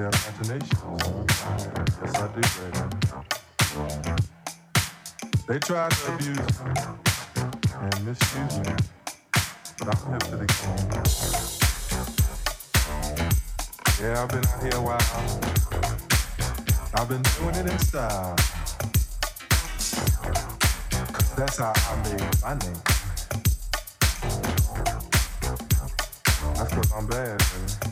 their. Yes, I do, baby. They tried to abuse me and misuse me, but I'm hip to the game. Yeah, I've been out here a while. I've been doing it in style. That's how I made my name. That's cause I'm bad, baby.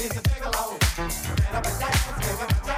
is a gigolo. Man of a dance, man of a dance.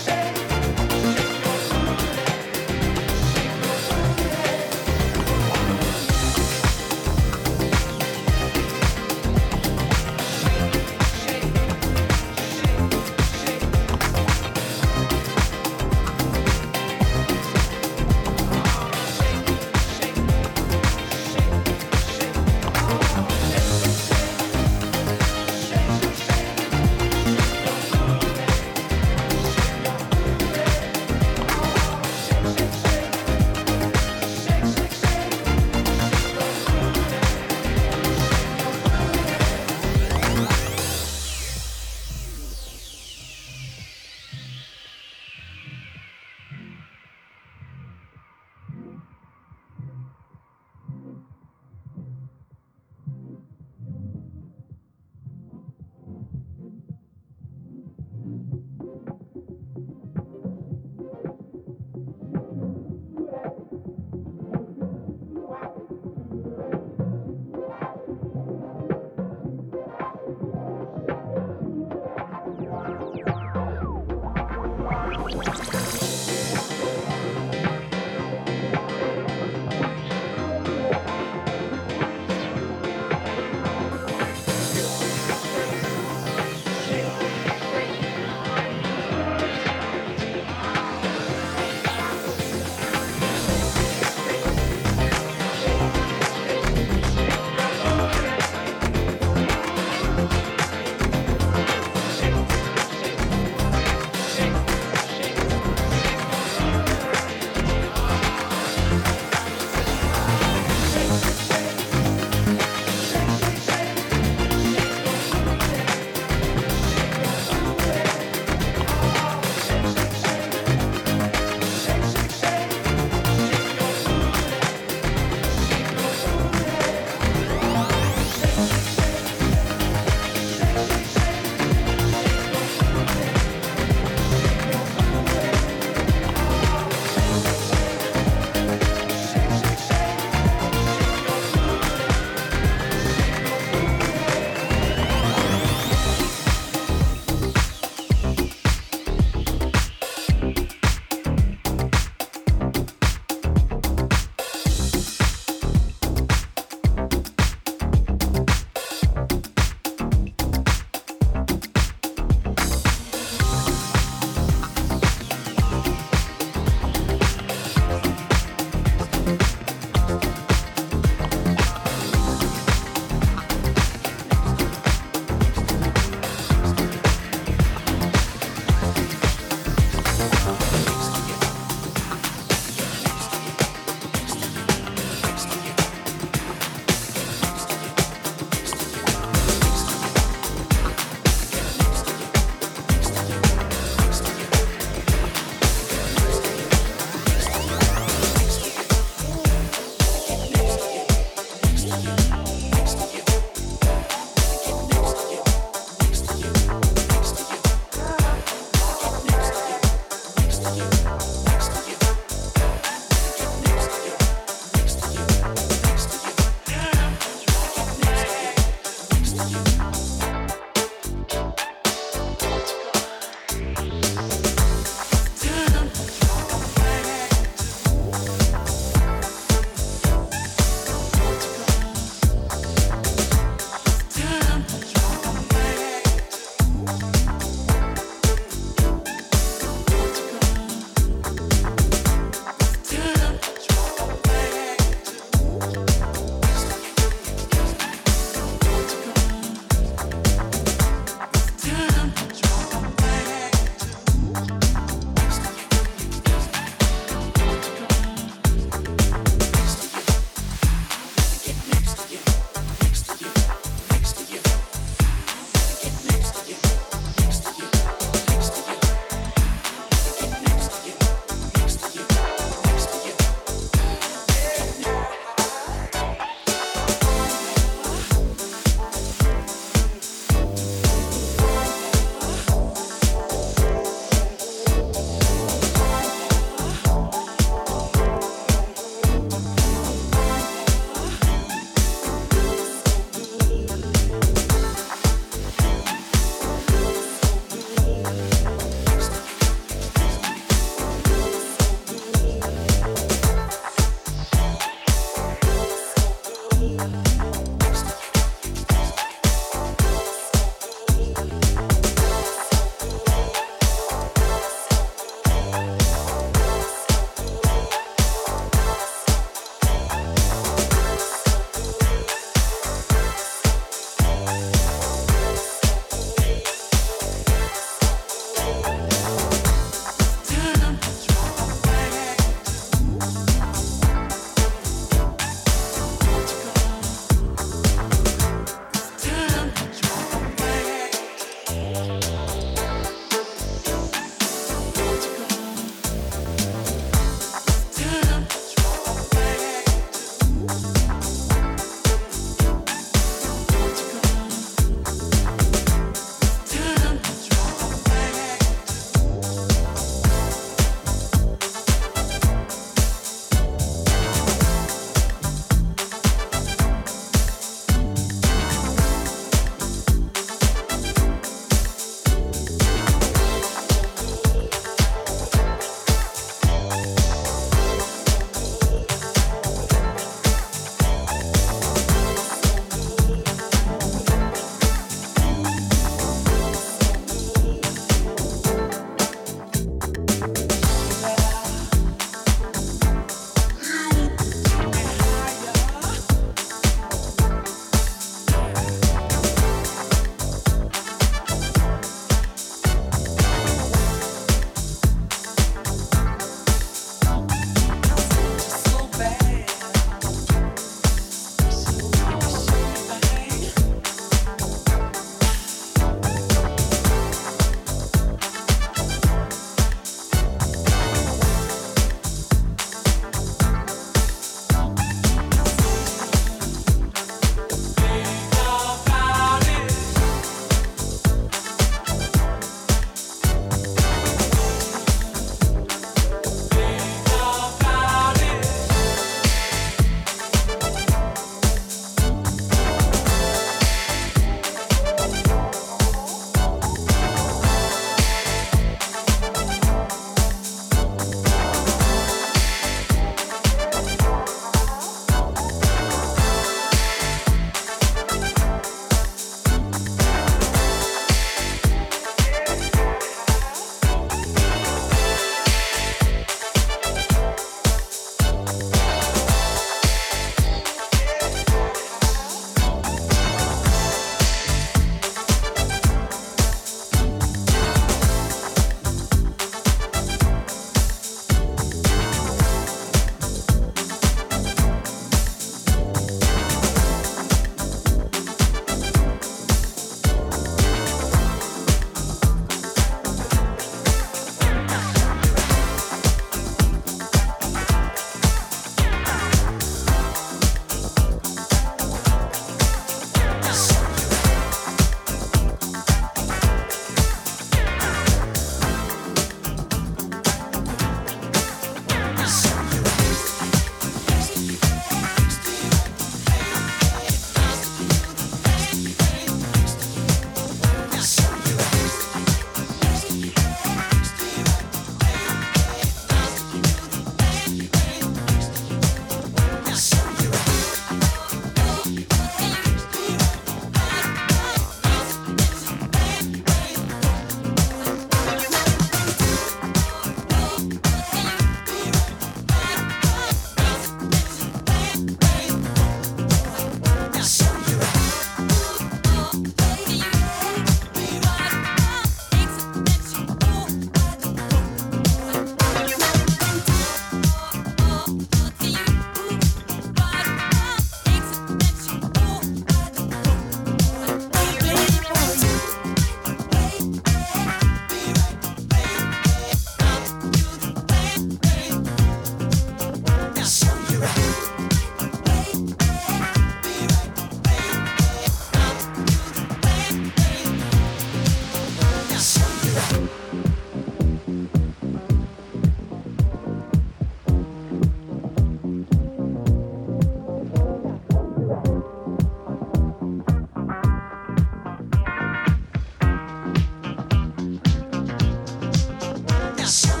Yes.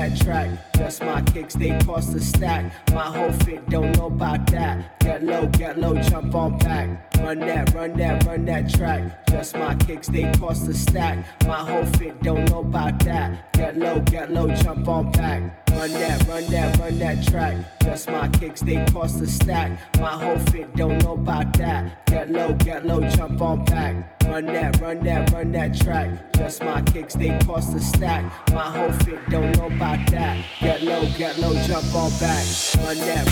that track. Just my kicks, they cost a stack. My whole fit don't know about that. Get low, get low, jump on back. Run that, run that, run that track. Just my kicks, they cost a stack. My whole fit don't know about that. Get low, get low, jump on back. Run that, run that, run that track. Just my kicks, they cost a stack. fall back, on that.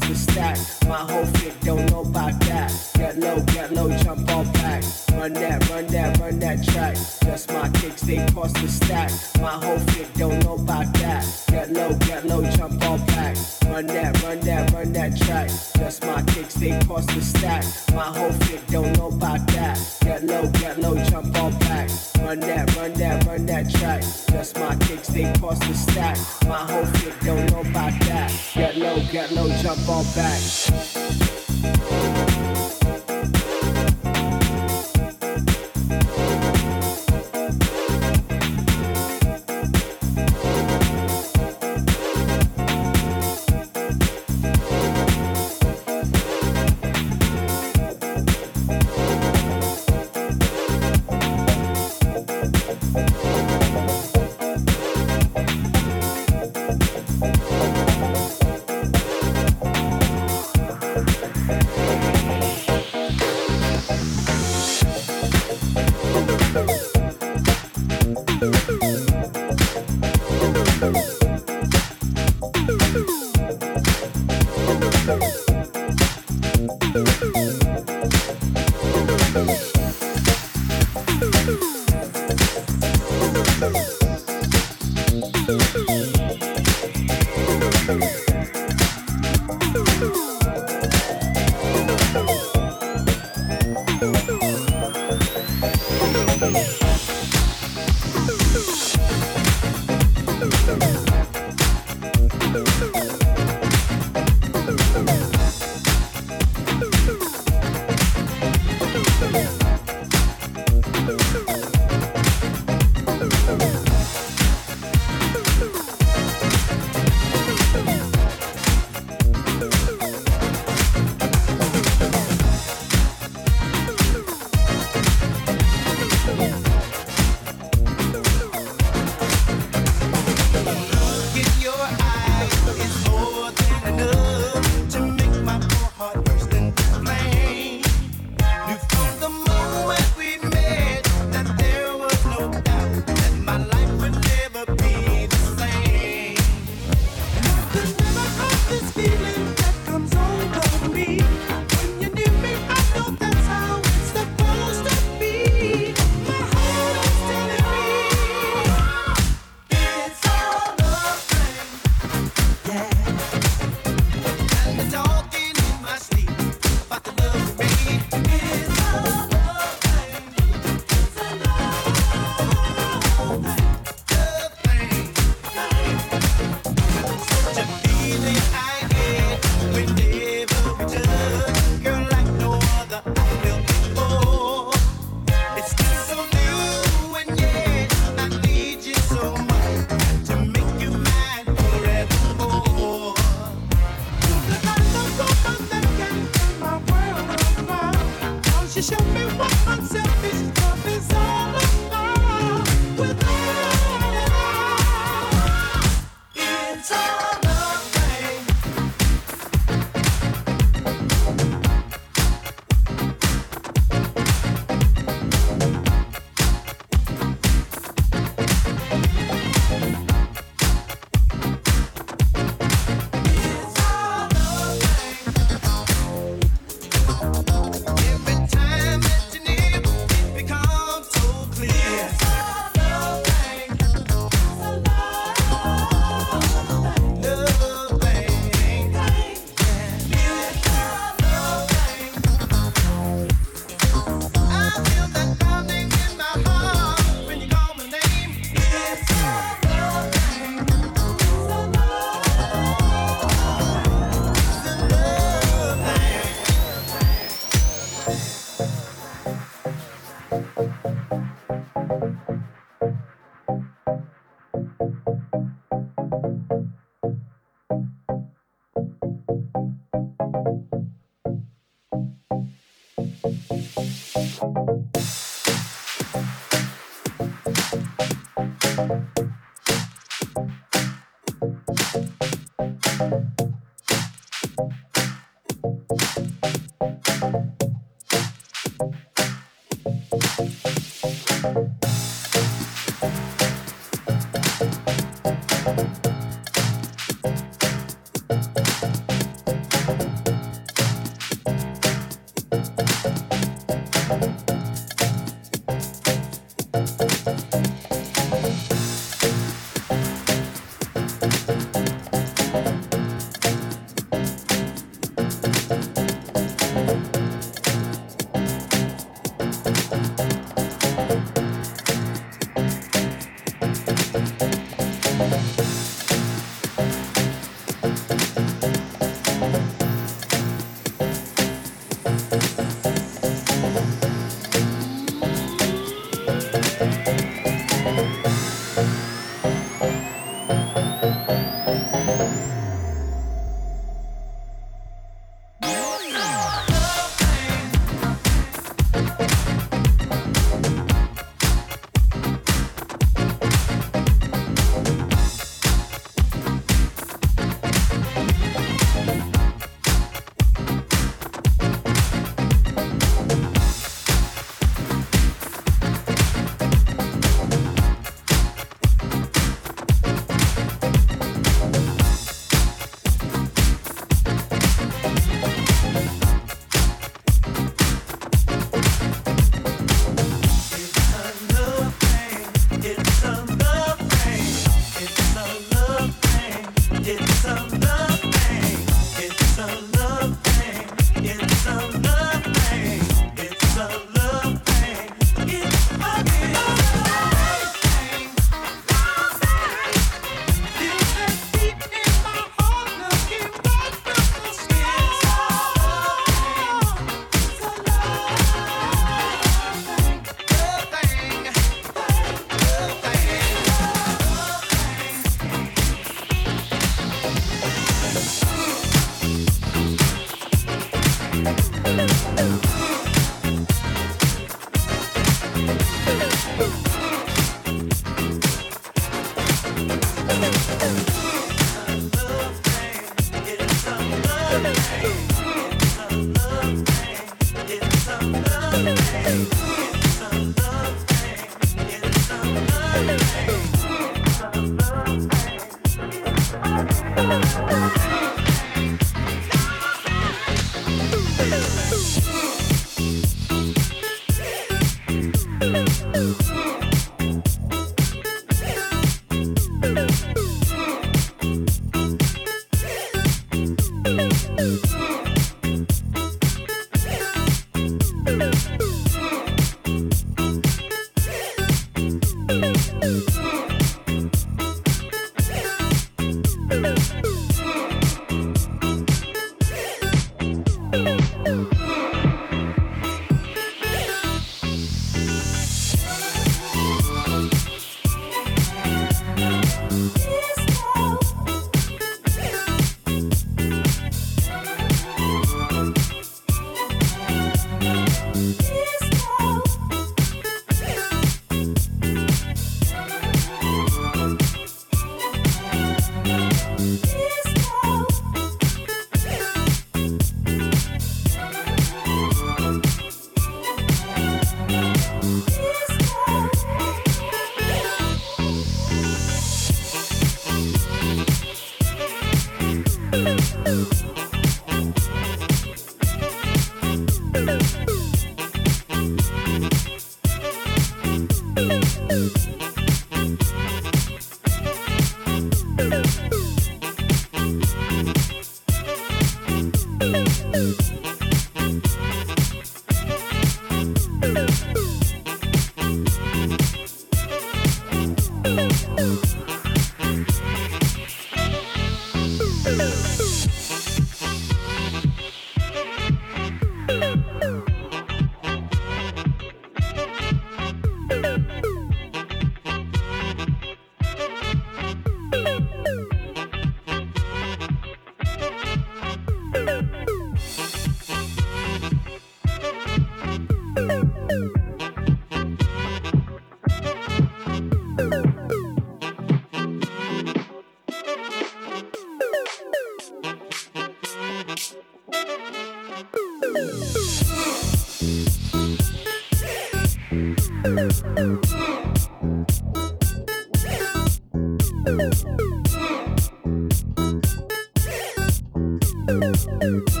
The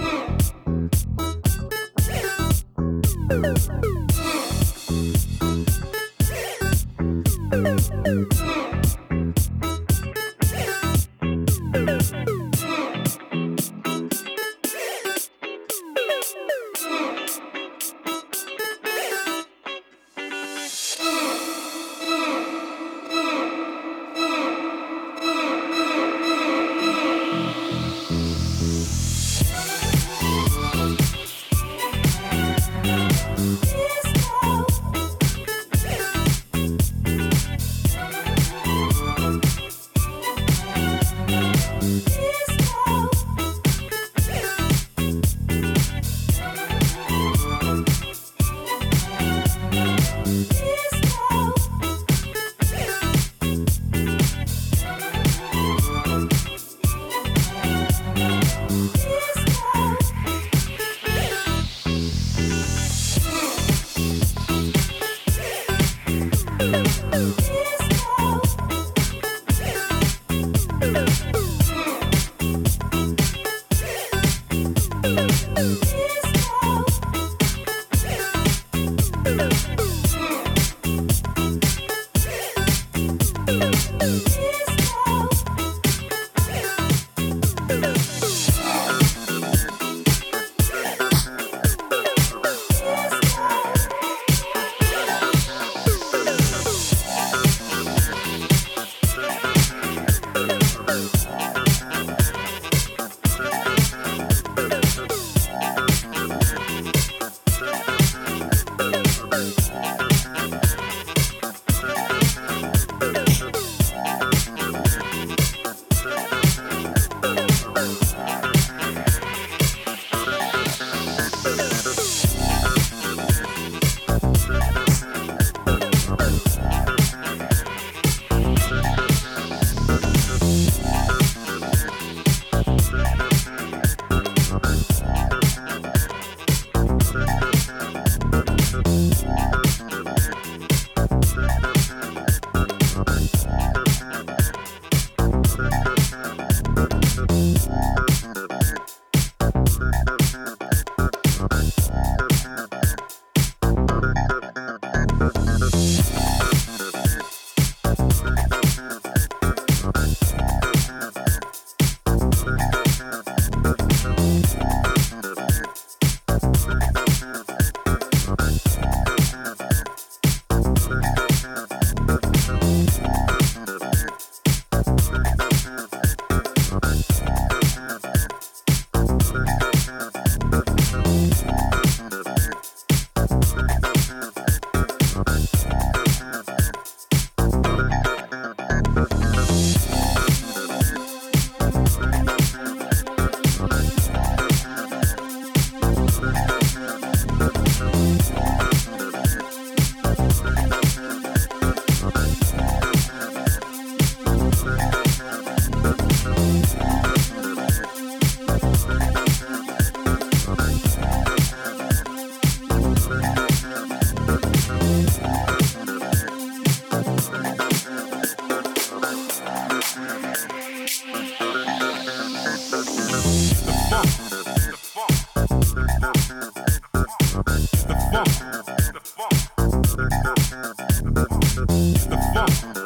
funk.